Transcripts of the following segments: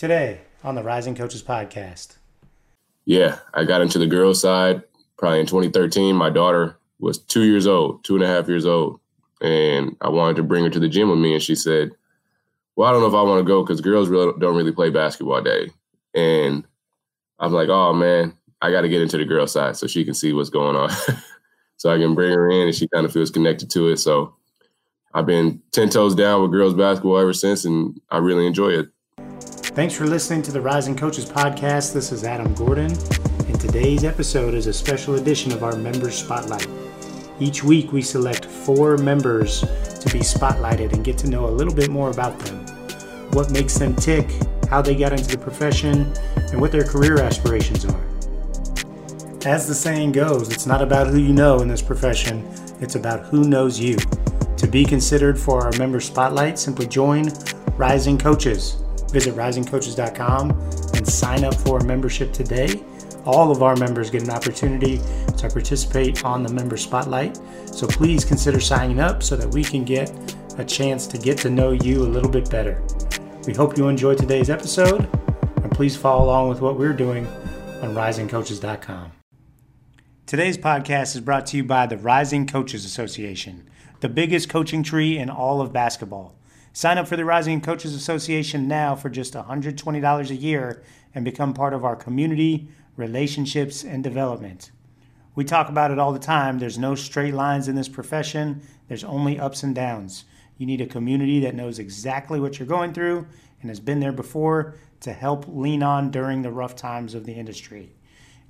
Today on the Rising Coaches Podcast. Yeah, I got into the girls' side probably in 2013. My daughter was two years old, two and a half years old, and I wanted to bring her to the gym with me. And she said, "Well, I don't know if I want to go because girls really don't really play basketball day." And I'm like, "Oh man, I got to get into the girls' side so she can see what's going on, so I can bring her in and she kind of feels connected to it." So I've been ten toes down with girls basketball ever since, and I really enjoy it. Thanks for listening to the Rising Coaches Podcast. This is Adam Gordon, and today's episode is a special edition of our Members Spotlight. Each week, we select four members to be spotlighted and get to know a little bit more about them what makes them tick, how they got into the profession, and what their career aspirations are. As the saying goes, it's not about who you know in this profession, it's about who knows you. To be considered for our member spotlight, simply join Rising Coaches. Visit risingcoaches.com and sign up for a membership today. All of our members get an opportunity to participate on the member spotlight. So please consider signing up so that we can get a chance to get to know you a little bit better. We hope you enjoyed today's episode and please follow along with what we're doing on risingcoaches.com. Today's podcast is brought to you by the Rising Coaches Association, the biggest coaching tree in all of basketball. Sign up for the Rising Coaches Association now for just $120 a year and become part of our community, relationships, and development. We talk about it all the time. There's no straight lines in this profession, there's only ups and downs. You need a community that knows exactly what you're going through and has been there before to help lean on during the rough times of the industry.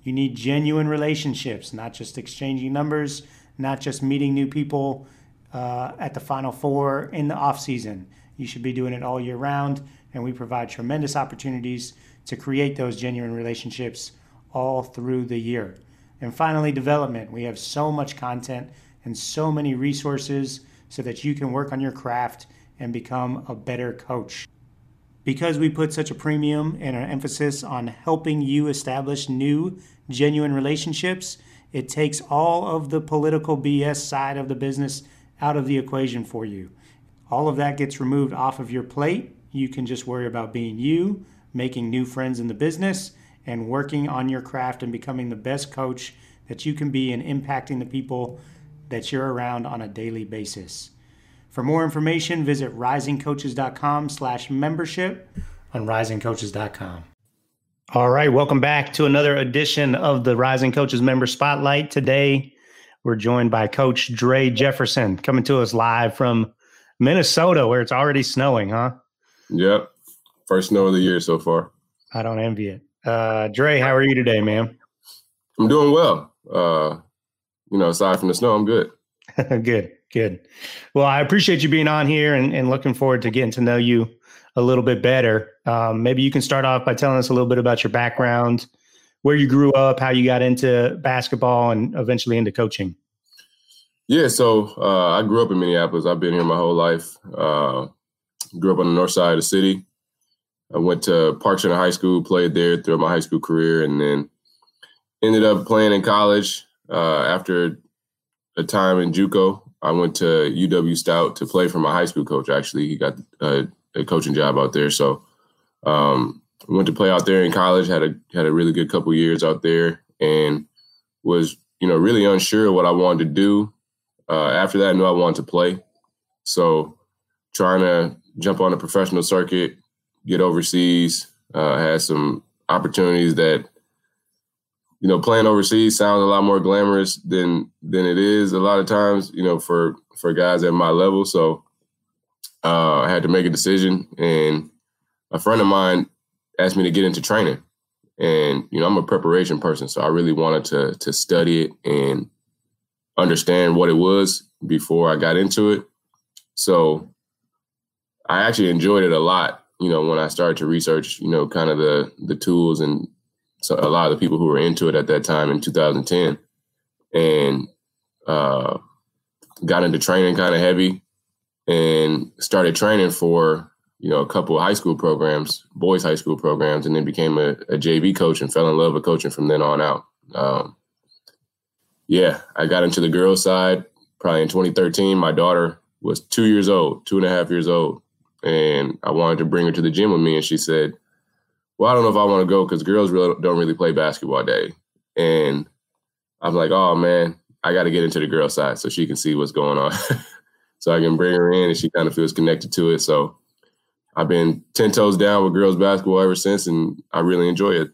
You need genuine relationships, not just exchanging numbers, not just meeting new people uh, at the Final Four in the off season. You should be doing it all year round, and we provide tremendous opportunities to create those genuine relationships all through the year. And finally, development. We have so much content and so many resources so that you can work on your craft and become a better coach. Because we put such a premium and an emphasis on helping you establish new, genuine relationships, it takes all of the political BS side of the business out of the equation for you. All of that gets removed off of your plate. You can just worry about being you, making new friends in the business, and working on your craft and becoming the best coach that you can be and impacting the people that you're around on a daily basis. For more information, visit risingcoaches.com slash membership on risingcoaches.com. All right, welcome back to another edition of the Rising Coaches Member Spotlight. Today, we're joined by Coach Dre Jefferson coming to us live from Minnesota, where it's already snowing, huh? Yep. First snow of the year so far. I don't envy it. Uh, Dre, how are you today, man? I'm doing well. Uh, you know, aside from the snow, I'm good. good, good. Well, I appreciate you being on here and, and looking forward to getting to know you a little bit better. Um, maybe you can start off by telling us a little bit about your background, where you grew up, how you got into basketball, and eventually into coaching. Yeah, so uh, I grew up in Minneapolis. I've been here my whole life. Uh, grew up on the north side of the city. I went to Park Center High School, played there throughout my high school career, and then ended up playing in college. Uh, after a time in JUCO, I went to UW Stout to play for my high school coach. Actually, he got a, coaching job out there, so um, went to play out there in college. had a had a really good couple years out there, and was you know really unsure what I wanted to do. Uh, after that, I knew I wanted to play, so trying to jump on the professional circuit, get overseas, uh, had some opportunities that you know playing overseas sounds a lot more glamorous than than it is a lot of times you know for for guys at my level so uh, i had to make a decision and a friend of mine asked me to get into training. And, you know, I'm a preparation person. So I really wanted to to study it and understand what it was before I got into it. So I actually enjoyed it a lot, you know, when I started to research, you know, kind of the the tools and so a lot of the people who were into it at that time in 2010. And uh, got into training kind of heavy and started training for you know, a couple of high school programs, boys' high school programs, and then became a, a JV coach and fell in love with coaching from then on out. Um, yeah, I got into the girls' side probably in 2013. My daughter was two years old, two and a half years old, and I wanted to bring her to the gym with me. And she said, well, I don't know if I want to go because girls really don't really play basketball day. And I'm like, oh man, I got to get into the girls' side so she can see what's going on. so I can bring her in and she kind of feels connected to it. So I've been 10 toes down with girls basketball ever since and I really enjoy it.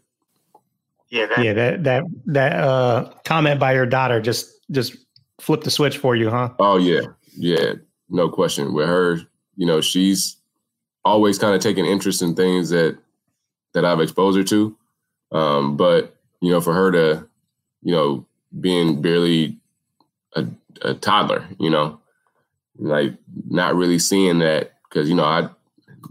Yeah, that, yeah, that that that uh, comment by your daughter just just flipped the switch for you, huh? Oh yeah, yeah, no question. With her, you know, she's always kind of taking interest in things that that I've exposed her to. Um, but you know, for her to, you know, being barely a, a toddler, you know, like not really seeing that because you know I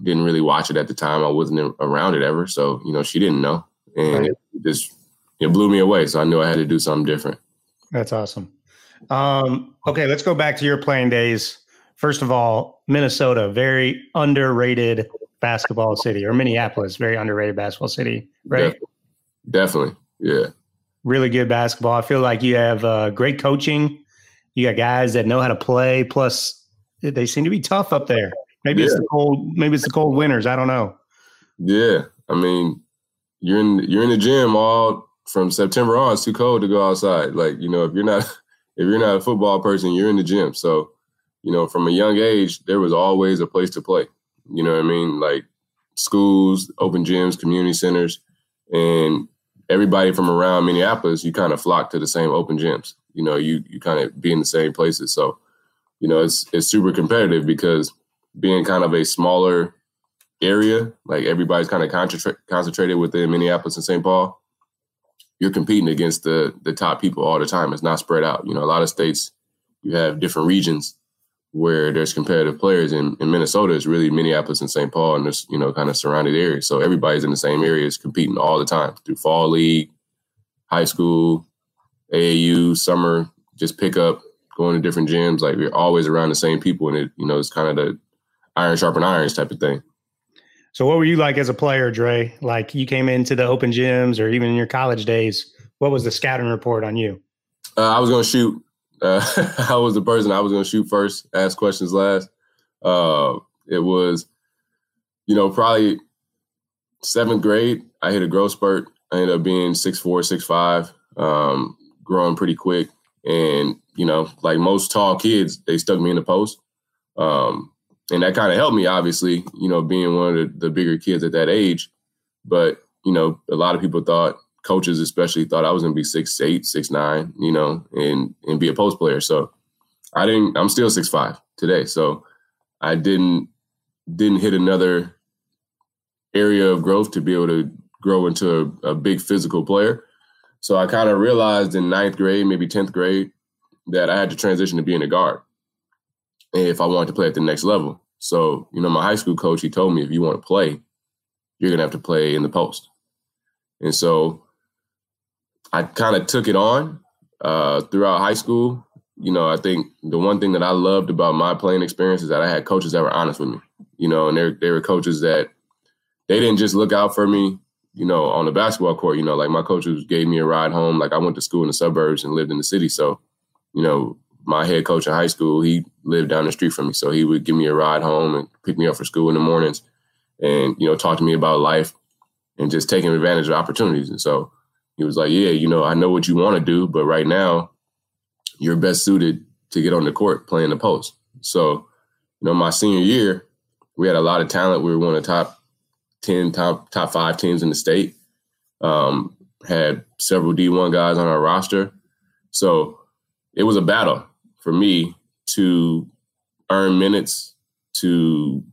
didn't really watch it at the time. I wasn't around it ever, so you know she didn't know, and right. it just it blew me away. So I knew I had to do something different. That's awesome. Um, okay, let's go back to your playing days. First of all, Minnesota, very underrated basketball city, or Minneapolis, very underrated basketball city, right? Definitely, Definitely. yeah. Really good basketball. I feel like you have uh, great coaching. You got guys that know how to play. Plus, they seem to be tough up there. Maybe yeah. it's the cold. Maybe it's the cold winters. I don't know. Yeah, I mean, you're in you're in the gym all from September on. It's too cold to go outside. Like you know, if you're not if you're not a football person, you're in the gym. So, you know, from a young age, there was always a place to play. You know what I mean? Like schools, open gyms, community centers, and everybody from around Minneapolis, you kind of flock to the same open gyms. You know, you you kind of be in the same places. So, you know, it's it's super competitive because being kind of a smaller area, like everybody's kind of concentra- concentrated within Minneapolis and St. Paul, you're competing against the the top people all the time. It's not spread out. You know, a lot of states you have different regions where there's competitive players. In, in Minnesota, it's really Minneapolis and St. Paul and there's, you know, kind of surrounded areas. So everybody's in the same areas competing all the time through fall league, high school, AAU, summer, just pick up, going to different gyms. Like we're always around the same people. And it, you know, it's kind of the iron sharpen irons type of thing. So what were you like as a player, Dre? Like you came into the open gyms or even in your college days, what was the scouting report on you? Uh, I was going to shoot uh, I was the person I was going to shoot first, ask questions last. Uh, it was, you know, probably seventh grade. I hit a growth spurt. I ended up being six four, six five, um, growing pretty quick. And you know, like most tall kids, they stuck me in the post, um, and that kind of helped me. Obviously, you know, being one of the, the bigger kids at that age. But you know, a lot of people thought coaches especially thought I was going to be six eight, six nine, you know, and and be a post player. So I didn't. I'm still six five today. So I didn't didn't hit another area of growth to be able to grow into a, a big physical player. So I kind of realized in ninth grade, maybe tenth grade, that I had to transition to being a guard if I wanted to play at the next level. So you know, my high school coach he told me if you want to play, you're gonna have to play in the post. And so I kind of took it on uh, throughout high school. You know, I think the one thing that I loved about my playing experience is that I had coaches that were honest with me. You know, and they were coaches that they didn't just look out for me. You know, on the basketball court. You know, like my coaches gave me a ride home. Like I went to school in the suburbs and lived in the city, so you know, my head coach in high school, he lived down the street from me, so he would give me a ride home and pick me up for school in the mornings, and you know, talk to me about life and just taking advantage of opportunities. And so he was like, "Yeah, you know, I know what you want to do, but right now, you're best suited to get on the court playing the post." So, you know, my senior year, we had a lot of talent. We were one of the top ten, top top five teams in the state. Um, had several D1 guys on our roster, so it was a battle for me to earn minutes to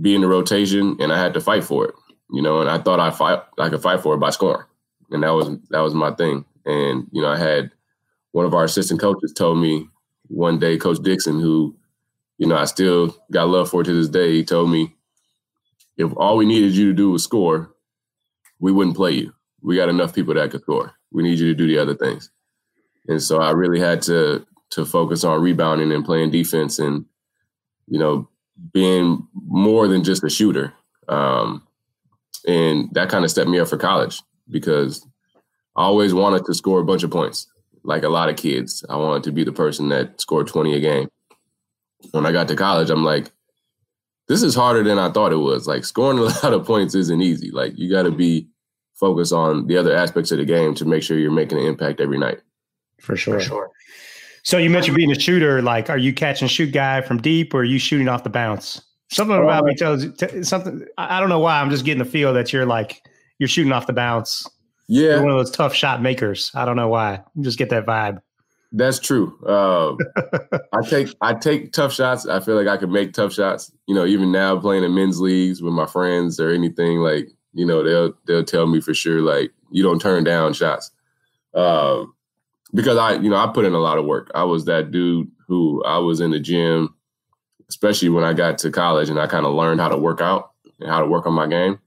be in the rotation, and I had to fight for it. You know, and I thought I fight I could fight for it by scoring and that was that was my thing. And you know, I had one of our assistant coaches told me one day, Coach Dixon, who you know I still got love for to this day. He told me if all we needed you to do was score, we wouldn't play you. We got enough people that could score. We need you to do the other things. And so I really had to to focus on rebounding and playing defense and you know being more than just a shooter. Um, and that kind of stepped me up for college because I always wanted to score a bunch of points, like a lot of kids. I wanted to be the person that scored 20 a game. When I got to college, I'm like, this is harder than I thought it was. Like scoring a lot of points isn't easy. Like you got to be focused on the other aspects of the game to make sure you're making an impact every night. For sure. For sure. So you mentioned being a shooter. Like, are you catch and shoot guy from deep, or are you shooting off the bounce? Something about me tells you t- something. I don't know why. I'm just getting the feel that you're like you're shooting off the bounce. Yeah, you're one of those tough shot makers. I don't know why. You just get that vibe. That's true. Uh, I take I take tough shots. I feel like I can make tough shots. You know, even now playing in men's leagues with my friends or anything like you know they'll they'll tell me for sure like you don't turn down shots. Uh, because I, you know, I put in a lot of work. I was that dude who I was in the gym, especially when I got to college and I kind of learned how to work out and how to work on my game.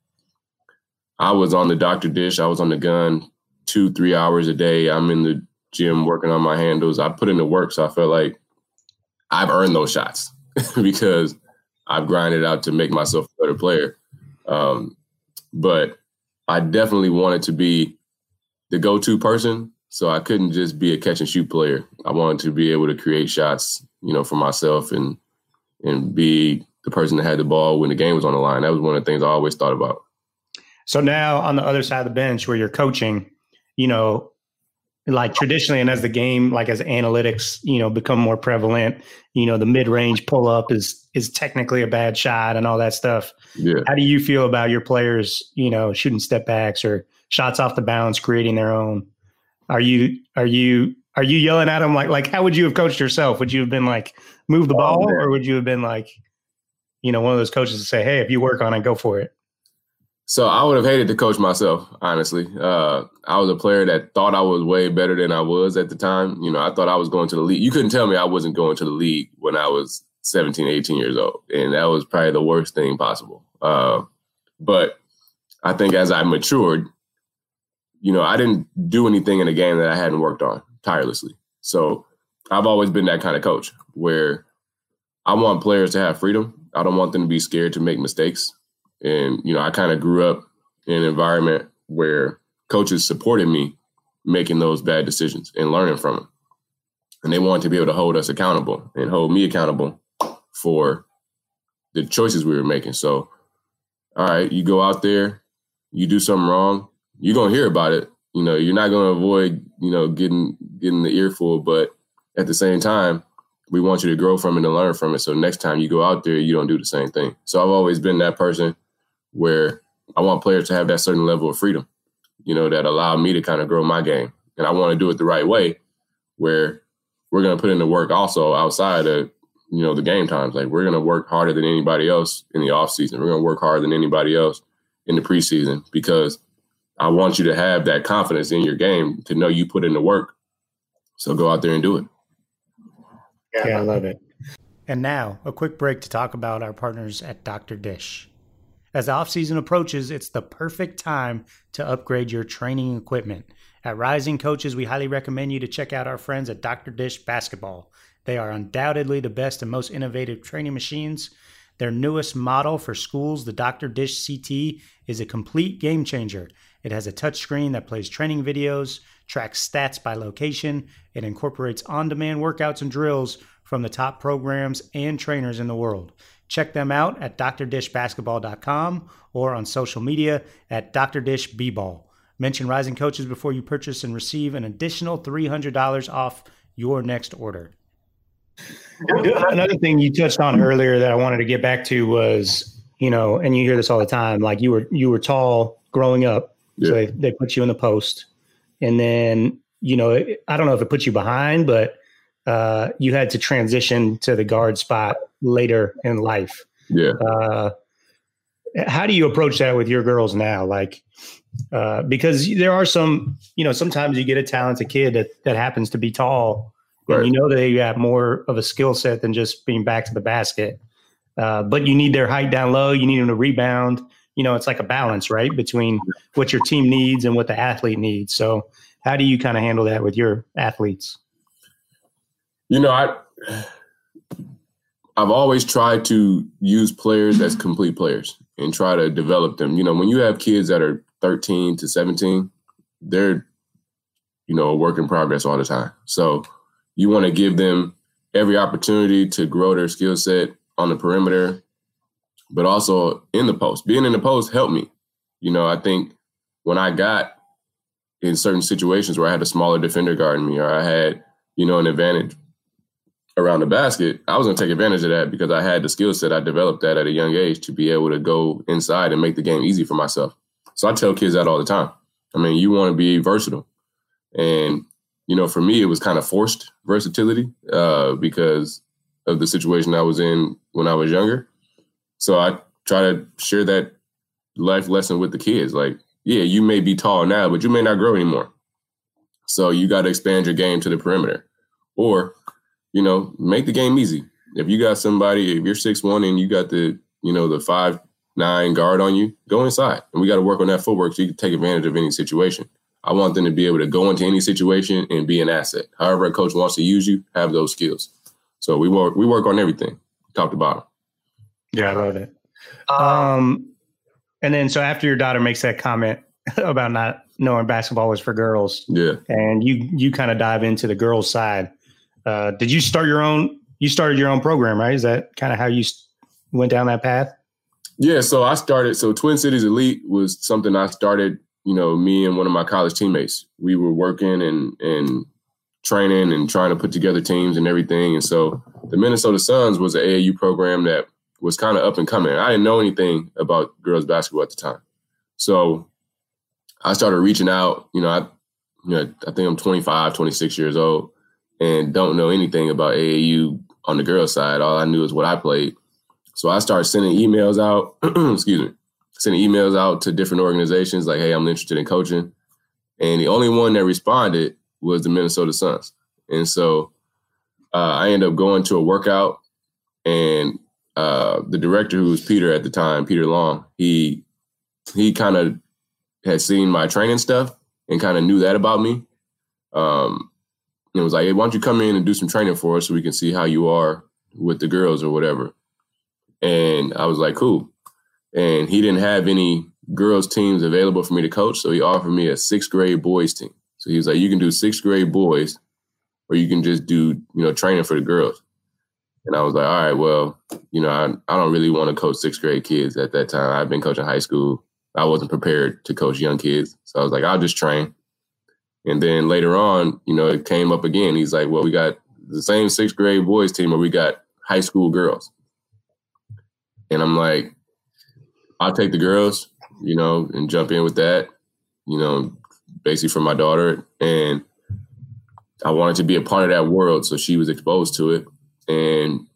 I was on the doctor dish. I was on the gun two, three hours a day. I'm in the gym working on my handles. I put in the work. So I felt like I've earned those shots because I've grinded out to make myself a better player. Um, but I definitely wanted to be the go to person so I couldn't just be a catch and shoot player. I wanted to be able to create shots, you know, for myself and and be the person that had the ball when the game was on the line. That was one of the things I always thought about. So now on the other side of the bench where you're coaching, you know, like traditionally and as the game like as analytics, you know, become more prevalent, you know, the mid-range pull-up is is technically a bad shot and all that stuff. Yeah. How do you feel about your players, you know, shooting step backs or shots off the bounce, creating their own? Are you are you are you yelling at him like like how would you have coached yourself? Would you have been like move the oh, ball, or would you have been like, you know, one of those coaches to say, hey, if you work on it, go for it? So I would have hated to coach myself, honestly. Uh, I was a player that thought I was way better than I was at the time. You know, I thought I was going to the league. You couldn't tell me I wasn't going to the league when I was 17, 18 years old. And that was probably the worst thing possible. Uh, but I think as I matured, you know, I didn't do anything in the game that I hadn't worked on tirelessly. So I've always been that kind of coach where I want players to have freedom. I don't want them to be scared to make mistakes. And, you know, I kind of grew up in an environment where coaches supported me making those bad decisions and learning from them. And they wanted to be able to hold us accountable and hold me accountable for the choices we were making. So, all right, you go out there, you do something wrong, you're gonna hear about it. You know, you're not gonna avoid, you know, getting getting the earful, but at the same time, we want you to grow from it and learn from it. So next time you go out there, you don't do the same thing. So I've always been that person where I want players to have that certain level of freedom, you know, that allow me to kind of grow my game. And I want to do it the right way where we're going to put in the work also outside of, you know, the game times. Like we're going to work harder than anybody else in the off season. We're going to work harder than anybody else in the preseason because I want you to have that confidence in your game to know you put in the work. So go out there and do it. Yeah, I love it. And now, a quick break to talk about our partners at Dr. Dish. As the offseason approaches, it's the perfect time to upgrade your training equipment. At Rising Coaches, we highly recommend you to check out our friends at Dr. Dish Basketball. They are undoubtedly the best and most innovative training machines. Their newest model for schools, the Dr. Dish CT, is a complete game changer. It has a touchscreen that plays training videos, tracks stats by location, it incorporates on demand workouts and drills from the top programs and trainers in the world. Check them out at drdishbasketball.com or on social media at drdishbball. Mention Rising Coaches before you purchase and receive an additional $300 off your next order. Another thing you touched on earlier that I wanted to get back to was, you know, and you hear this all the time, like you were you were tall growing up, yeah. So they, they put you in the post. And then, you know, I don't know if it puts you behind, but uh, you had to transition to the guard spot later in life. Yeah. Uh, how do you approach that with your girls now? Like, uh, because there are some, you know, sometimes you get a talented kid that, that happens to be tall, right. and you know they have more of a skill set than just being back to the basket. Uh, but you need their height down low. You need them to rebound you know, it's like a balance, right, between what your team needs and what the athlete needs. So, how do you kind of handle that with your athletes? You know, I I've always tried to use players as complete players and try to develop them. You know, when you have kids that are 13 to 17, they're you know, a work in progress all the time. So, you want to give them every opportunity to grow their skill set on the perimeter but also in the post. Being in the post helped me. You know, I think when I got in certain situations where I had a smaller defender guarding me or I had, you know, an advantage around the basket, I was going to take advantage of that because I had the skill set I developed that at a young age to be able to go inside and make the game easy for myself. So I tell kids that all the time. I mean, you want to be versatile. And, you know, for me, it was kind of forced versatility uh, because of the situation I was in when I was younger. So I try to share that life lesson with the kids. Like, yeah, you may be tall now, but you may not grow anymore. So you got to expand your game to the perimeter. Or you know, make the game easy. If you got somebody, if you're six one and you got the, you know, the five nine guard on you, go inside. And we got to work on that footwork so you can take advantage of any situation. I want them to be able to go into any situation and be an asset. However, a coach wants to use you, have those skills. So we work we work on everything, top to bottom. Yeah, I love it. Um, and then so after your daughter makes that comment about not knowing basketball was for girls, yeah, and you you kind of dive into the girls' side. Uh, did you start your own? You started your own program, right? Is that kind of how you went down that path? Yeah. So I started. So Twin Cities Elite was something I started. You know, me and one of my college teammates. We were working and and training and trying to put together teams and everything. And so the Minnesota Suns was an AAU program that was kind of up and coming. I didn't know anything about girls basketball at the time. So I started reaching out, you know, I you know, I think I'm 25, 26 years old and don't know anything about AAU on the girls' side. All I knew is what I played. So I started sending emails out, excuse me, sending emails out to different organizations like, hey, I'm interested in coaching. And the only one that responded was the Minnesota Suns. And so uh, I ended up going to a workout, and uh, the director, who was Peter at the time, Peter Long, he he kind of had seen my training stuff and kind of knew that about me. Um, and was like, hey, why don't you come in and do some training for us so we can see how you are with the girls or whatever. And I was like, cool. And he didn't have any girls teams available for me to coach, so he offered me a sixth grade boys team. So he was like, you can do sixth grade boys, or you can just do you know training for the girls. And I was like, all right, well, you know, I, I don't really want to coach sixth grade kids at that time. I've been coaching high school. I wasn't prepared to coach young kids. So I was like, I'll just train. And then later on, you know, it came up again. He's like, well, we got the same sixth grade boys team, but we got high school girls. And I'm like, I'll take the girls, you know, and jump in with that, you know, basically for my daughter. And I wanted to be a part of that world. So she was exposed to it. And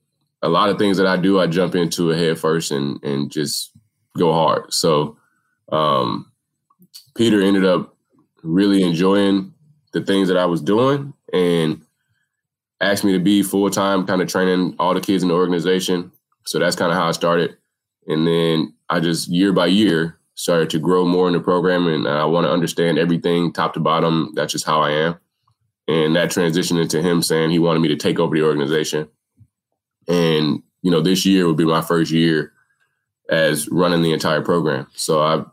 a lot of things that I do, I jump into it head first and, and just go hard. So um, Peter ended up really enjoying the things that I was doing and asked me to be full time, kind of training all the kids in the organization. So that's kind of how I started. And then I just year by year started to grow more in the program and I want to understand everything top to bottom. That's just how I am. And that transitioned into him saying he wanted me to take over the organization. And, you know, this year would be my first year as running the entire program. So I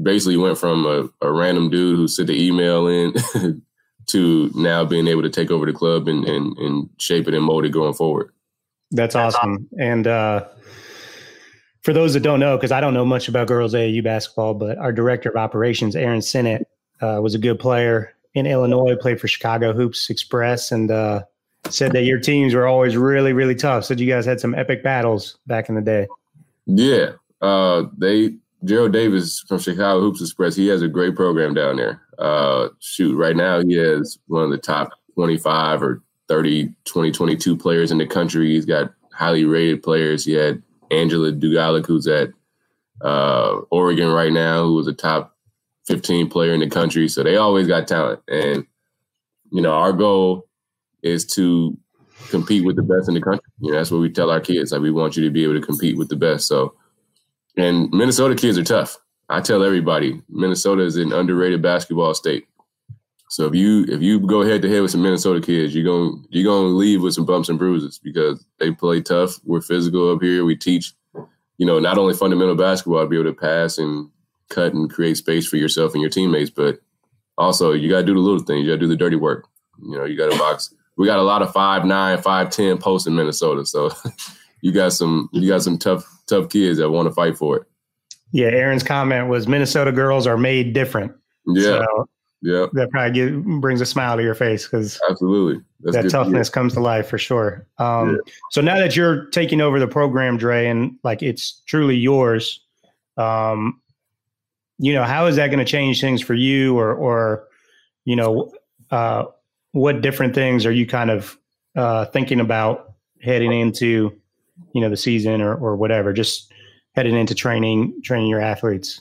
basically went from a, a random dude who sent the email in to now being able to take over the club and, and, and shape it and mold it going forward. That's awesome. And uh, for those that don't know, because I don't know much about girls AAU basketball, but our director of operations, Aaron Sinnott, uh, was a good player in Illinois, played for Chicago Hoops Express, and uh, said that your teams were always really, really tough. Said you guys had some epic battles back in the day. Yeah, uh, they Gerald Davis from Chicago Hoops Express. He has a great program down there. Uh, shoot, right now he has one of the top 25 or 30, 2022 players in the country. He's got highly rated players. He had Angela Dugalic, who's at uh, Oregon right now, who was a top 15 player in the country. So they always got talent. And, you know, our goal is to compete with the best in the country. You know, that's what we tell our kids. Like, we want you to be able to compete with the best. So, and Minnesota kids are tough. I tell everybody, Minnesota is an underrated basketball state. So if you if you go head to head with some Minnesota kids, you're going you're going to leave with some bumps and bruises because they play tough. We're physical up here. We teach, you know, not only fundamental basketball, to be able to pass and cut and create space for yourself and your teammates, but also you got to do the little things. You got to do the dirty work. You know, you got to box. We got a lot of five nine, five ten posts in Minnesota, so you got some you got some tough tough kids that want to fight for it. Yeah, Aaron's comment was Minnesota girls are made different. Yeah. So yeah. That probably get, brings a smile to your face because absolutely That's that toughness to comes to life for sure. Um, yeah. So now that you're taking over the program, Dre, and like it's truly yours, um, you know, how is that going to change things for you, or, or you know, uh, what different things are you kind of uh, thinking about heading into, you know, the season or or whatever? Just heading into training, training your athletes.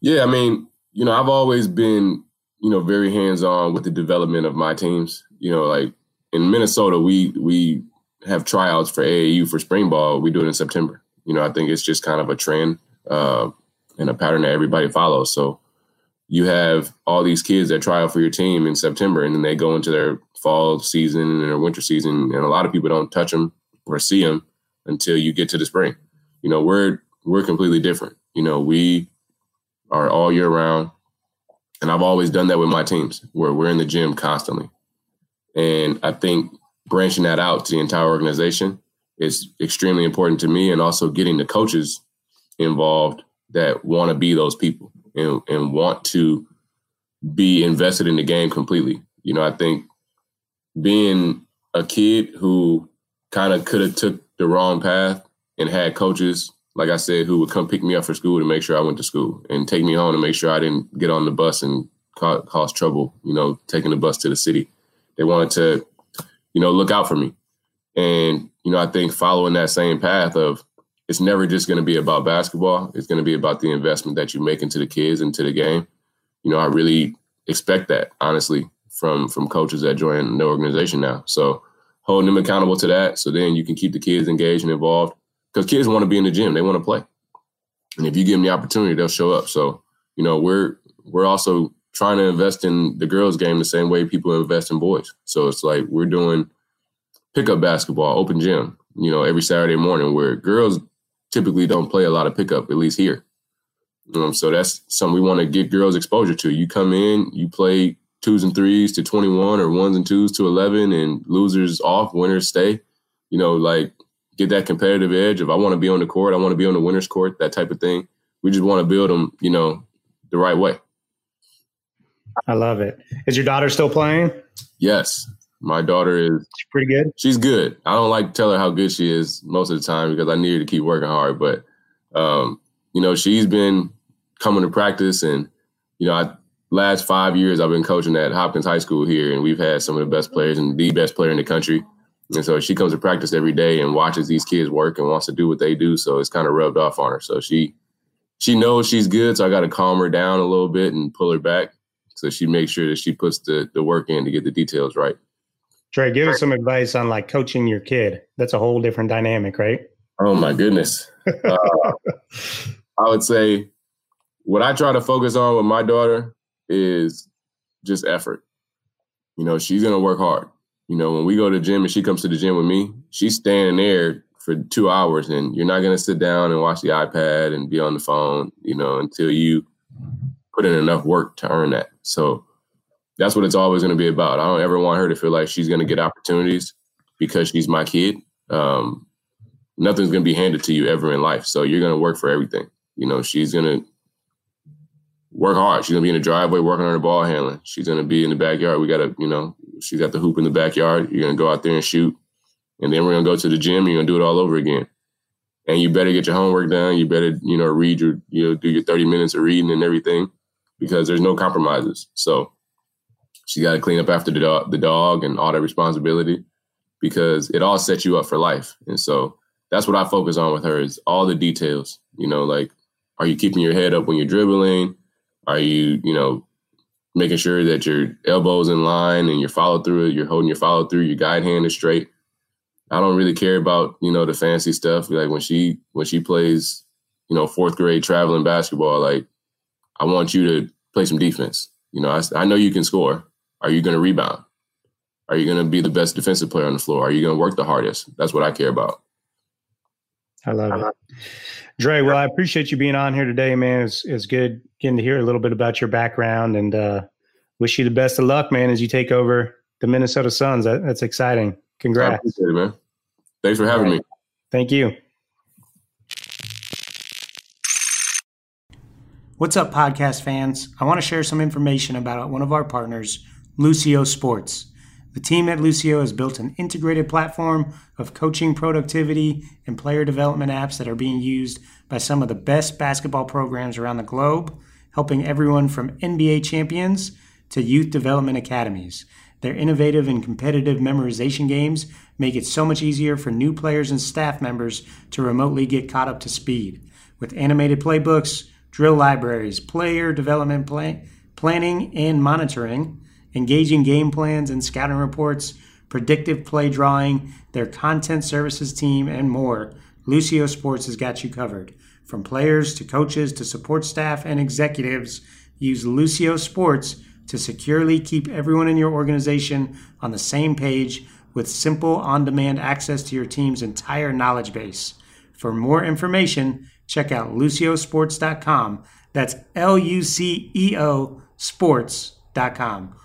Yeah, I mean, you know, I've always been you know, very hands on with the development of my teams. You know, like in Minnesota, we we have tryouts for AAU for spring ball. We do it in September. You know, I think it's just kind of a trend uh, and a pattern that everybody follows. So you have all these kids that try out for your team in September, and then they go into their fall season and their winter season, and a lot of people don't touch them or see them until you get to the spring. You know, we're we're completely different. You know, we are all year round. And I've always done that with my teams where we're in the gym constantly. And I think branching that out to the entire organization is extremely important to me and also getting the coaches involved that want to be those people and, and want to be invested in the game completely. You know, I think being a kid who kind of could have took the wrong path and had coaches like I said, who would come pick me up for school to make sure I went to school and take me home to make sure I didn't get on the bus and ca- cause trouble, you know, taking the bus to the city. They wanted to, you know, look out for me. And, you know, I think following that same path of it's never just going to be about basketball. It's going to be about the investment that you make into the kids, into the game. You know, I really expect that, honestly, from from coaches that join the organization now. So holding them accountable to that so then you can keep the kids engaged and involved because kids want to be in the gym, they want to play, and if you give them the opportunity, they'll show up. So you know, we're we're also trying to invest in the girls' game the same way people invest in boys. So it's like we're doing pickup basketball, open gym, you know, every Saturday morning where girls typically don't play a lot of pickup, at least here. Um, so that's something we want to get girls exposure to. You come in, you play twos and threes to 21 or ones and twos to 11 and losers off, winners stay. You know, like get that competitive edge. If I want to be on the court, I want to be on the winner's court, that type of thing. We just want to build them, you know, the right way. I love it. Is your daughter still playing? Yes. My daughter is she's pretty good. She's good. I don't like to tell her how good she is most of the time because I need her to keep working hard. But um, you know, she's been coming to practice and you know, I last five years I've been coaching at Hopkins High School here and we've had some of the best players and the best player in the country. And so she comes to practice every day and watches these kids work and wants to do what they do. So it's kind of rubbed off on her. So she she knows she's good. So I got to calm her down a little bit and pull her back. So she makes sure that she puts the the work in to get the details right. Dre, give us some advice on like coaching your kid. That's a whole different dynamic, right? Oh my goodness. uh, I would say what I try to focus on with my daughter is just effort. You know, she's gonna work hard. You know, when we go to the gym and she comes to the gym with me, she's standing there for two hours and you're not going to sit down and watch the iPad and be on the phone, you know, until you put in enough work to earn that. So that's what it's always going to be about. I don't ever want her to feel like she's going to get opportunities because she's my kid. Um, nothing's going to be handed to you ever in life. So you're going to work for everything. You know, she's going to work hard. She's going to be in the driveway working on her ball handling. She's going to be in the backyard. We got to, you know, She's got the hoop in the backyard. You're gonna go out there and shoot, and then we're gonna go to the gym. You're gonna do it all over again. And you better get your homework done. You better, you know, read your, you know, do your 30 minutes of reading and everything, because there's no compromises. So she got to clean up after the dog, the dog and all that responsibility, because it all sets you up for life. And so that's what I focus on with her is all the details. You know, like, are you keeping your head up when you're dribbling? Are you, you know, making sure that your elbows in line and your follow through, you're holding your follow through, your guide hand is straight. I don't really care about you know the fancy stuff. Like when she when she plays, you know, fourth grade traveling basketball, like I want you to play some defense. You know, I, I know you can score. Are you going to rebound? Are you going to be the best defensive player on the floor? Are you going to work the hardest? That's what I care about. I love it. Dre, well, I appreciate you being on here today, man. It's, it's good getting to hear a little bit about your background and uh, wish you the best of luck, man, as you take over the Minnesota Suns. That, that's exciting. Congrats. It, man. Thanks for having right. me. Thank you. What's up, podcast fans? I want to share some information about one of our partners, Luceo Sports. The team at Luceo has built an integrated platform of coaching productivity and player development apps that are being used by some of the best basketball programs around the globe, helping everyone from NBA champions to youth development academies. Their innovative and competitive memorization games make it so much easier for new players and staff members to remotely get caught up to speed. With animated playbooks, drill libraries, player development plan- planning and monitoring, engaging game plans and scouting reports, predictive play drawing, their content services team, and more, Luceo Sports has got you covered. From players to coaches to support staff and executives, use Luceo Sports to securely keep everyone in your organization on the same page with simple on demand access to your team's entire knowledge base. For more information, check out luceosports.com. That's L U C E O sports.com